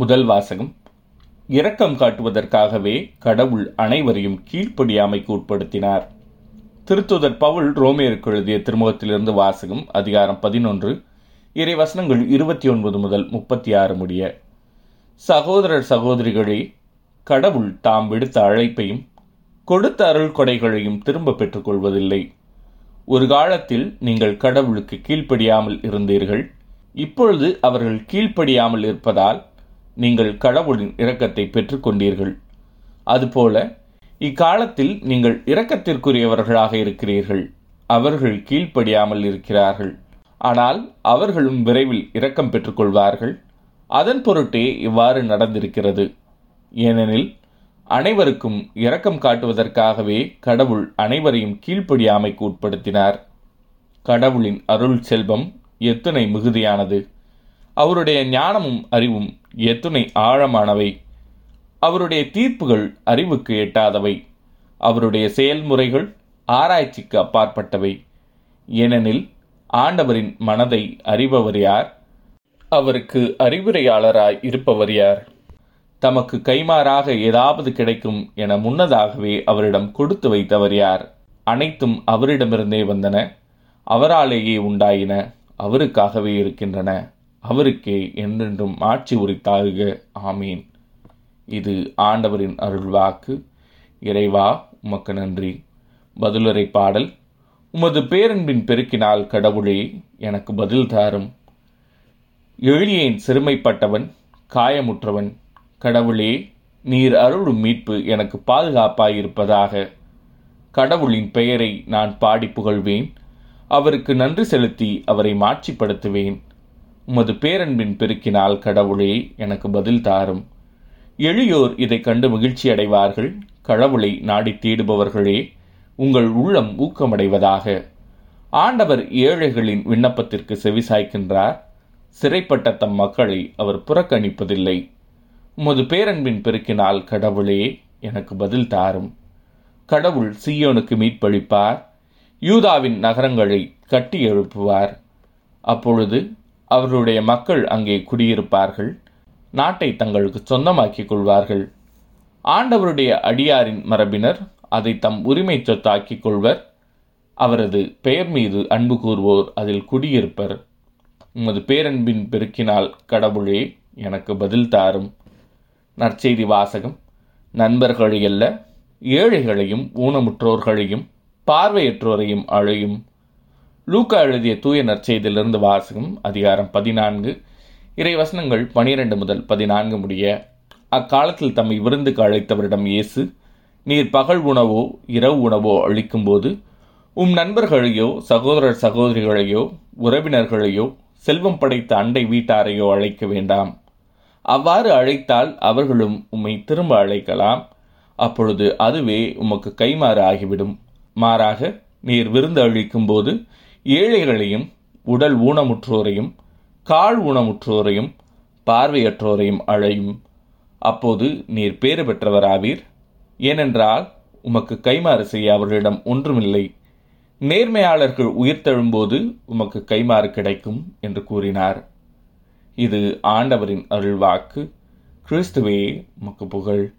முதல் வாசகம். இரக்கம் காட்டுவதற்காகவே கடவுள் அனைவரையும் கீழ்ப்படியாமைக்கு உட்படுத்தினார். திருத்துதர் பவுல் ரோமேருக்கு எழுதிய திருமுகத்திலிருந்து வாசகம் அதிகாரம் பதினொன்று இறை வசனங்கள் இருபத்தி ஒன்பது முதல் முப்பத்தி ஆறு முடிய. சகோதரர் சகோதரிகளே கடவுள் தாம் விடுத்த அழைப்பையும் கொடுத்த அருள் கொடைகளையும் திரும்ப பெற்றுக்கொள்வதில்லை. ஒரு காலத்தில் நீங்கள் கடவுளுக்கு கீழ்ப்படியாமல் இருந்தீர்கள் இப்பொழுது அவர்கள் கீழ்ப்படியாமல் இருப்பதால் நீங்கள் கடவுளின் இரக்கத்தை பெற்றுக்கொண்டீர்கள். அதுபோல இக்காலத்தில் நீங்கள் இரக்கத்திற்குரியவர்களாக இருக்கிறீர்கள். அவர்கள் கீழ்ப்படியாமல் இருக்கிறார்கள். ஆனால் அவர்களும் விரைவில் இரக்கம் பெற்றுக்கொள்வார்கள். அதன் பொருட்டே இவ்வாறு நடந்திருக்கிறது. ஏனெனில் அனைவருக்கும் இரக்கம் காட்டுவதற்காகவே கடவுள் அனைவரையும் கீழ்ப்படியாமைக்கு உட்படுத்தினார். கடவுளின் அருள் செல்வம் எத்தனை மிகுதியானது! அவருடைய ஞானமும் அறிவும் எத்துணை ஆழமானவை. அவருடைய தீர்ப்புகள் அறிவுக்கு எட்டாதவை. அவருடைய செயல்முறைகள் ஆராய்ச்சிக்கு அப்பாற்பட்டவை. ஏனெனில் ஆண்டவரின் மனதை அறிபவர் யார்? அவருக்கு அறிவுரையாளராய் இருப்பவர் யார்? தமக்கு கைமாறாக ஏதாவது கிடைக்கும் என முன்னதாகவே அவரிடம் கொடுத்து வைத்தவர் யார்? அனைத்தும் அவரிடமிருந்தே வந்தன. அவராலேயே உண்டாயின. அவருக்காகவே இருக்கின்றன. அவருக்கே என்றென்றும் ஆட்சி உரித்தாக ஆமீன். இது ஆண்டவரின் அருள்வாக்கு. இறைவா உமக்கு நன்றி. பதிலுரை பாடல் உமது பேரன்பின் பெருக்கினால் கடவுளே எனக்கு பதில் தாரும். எழியேன் சிறுமைப்பட்டவன் காயமுற்றவன். கடவுளே நீர் அருளும் மீட்பு எனக்கு பாதுகாப்பாயிருப்பதாக. கடவுளின் பெயரை நான் பாடி புகழ்வேன். அவருக்கு நன்றி செலுத்தி அவரை மாட்சிப்படுத்துவேன். உமது பேரன்பின் பெருக்கினால் கடவுளே எனக்கு பதில் தாரும். எளியோர் இதை கண்டு மகிழ்ச்சி அடைவார்கள். கடவுளை நாடி தேடுபவர்களே உங்கள் உள்ளம் ஊக்கமடைவதாக. ஆண்டவர் ஏழைகளின் விண்ணப்பத்திற்கு செவிசாய்க்கின்றார் சிறைப்பட்ட தம் மக்களை அவர் புறக்கணிப்பதில்லை. உமது பேரன்பின் பெருக்கினால் கடவுளே எனக்கு பதில் தாரும். கடவுள் சீயோனுக்கு மீட்பளிப்பார். யூதாவின் நகரங்களை கட்டி எழுப்புவார். அப்பொழுது அவர்களுடைய மக்கள் அங்கே குடியிருப்பார்கள். நாட்டை தங்களுக்கு சொந்தமாக்கிக் கொள்வார்கள். ஆண்டவருடைய அடியாரின் மரபினர் அதை தம் உரிமை சொத்தாக்கிக் கொள்வர். அவரது பெயர் மீது அன்பு கூறுவோர் அதில் குடியிருப்பர். உமது பேரன்பின் பெருக்கினால் கடவுளே எனக்கு பதில் தாரும். நற்செய்தி வாசகம். நண்பர்களையல்ல ஏழைகளையும் ஊனமுற்றோர்களையும் பார்வையற்றோரையும் அழையும். லூக்கா எழுதிய தூய நற்செய்தியிலிருந்து வாசகம் அதிகாரம் பதினான்கு. இறைவசனங்கள் பனிரெண்டு முதல் பதினான்கு முடிய அக்காலத்தில் தம்மை விருந்துக்கு அழைத்தவரிடம் இயேசு நீர் பகல் உணவோ இரவு உணவோ அளிக்கும்போது உம் நண்பர்களையோ சகோதரர் சகோதரிகளையோ உறவினர்களையோ செல்வம் படைத்த அண்டை வீட்டாரையோ அழைக்க வேண்டாம். அவ்வாறு அழைத்தால் அவர்களும் உம்மை திரும்ப அழைக்கலாம். அப்பொழுது அதுவே உமக்கு கைமாறு ஆகிவிடும். மாறாக நீர் விருந்து அழிக்கும்போது ஏழைகளையும் உடல் ஊனமுற்றோரையும் கால் ஊனமுற்றோரையும் பார்வையற்றோரையும் அழையும். அப்போது நீர் பேறு பெற்றவராவீர். ஏனென்றால் உமக்கு கைமாறு செய்ய அவர்களிடம் ஒன்றுமில்லை. நேர்மையாளர்கள் உயிர்த்தெழும்போது உமக்கு கைமாறு கிடைக்கும் என்று கூறினார். இது ஆண்டவரின் அருள்வாக்கு. கிறிஸ்துவே உமக்கு புகழ்.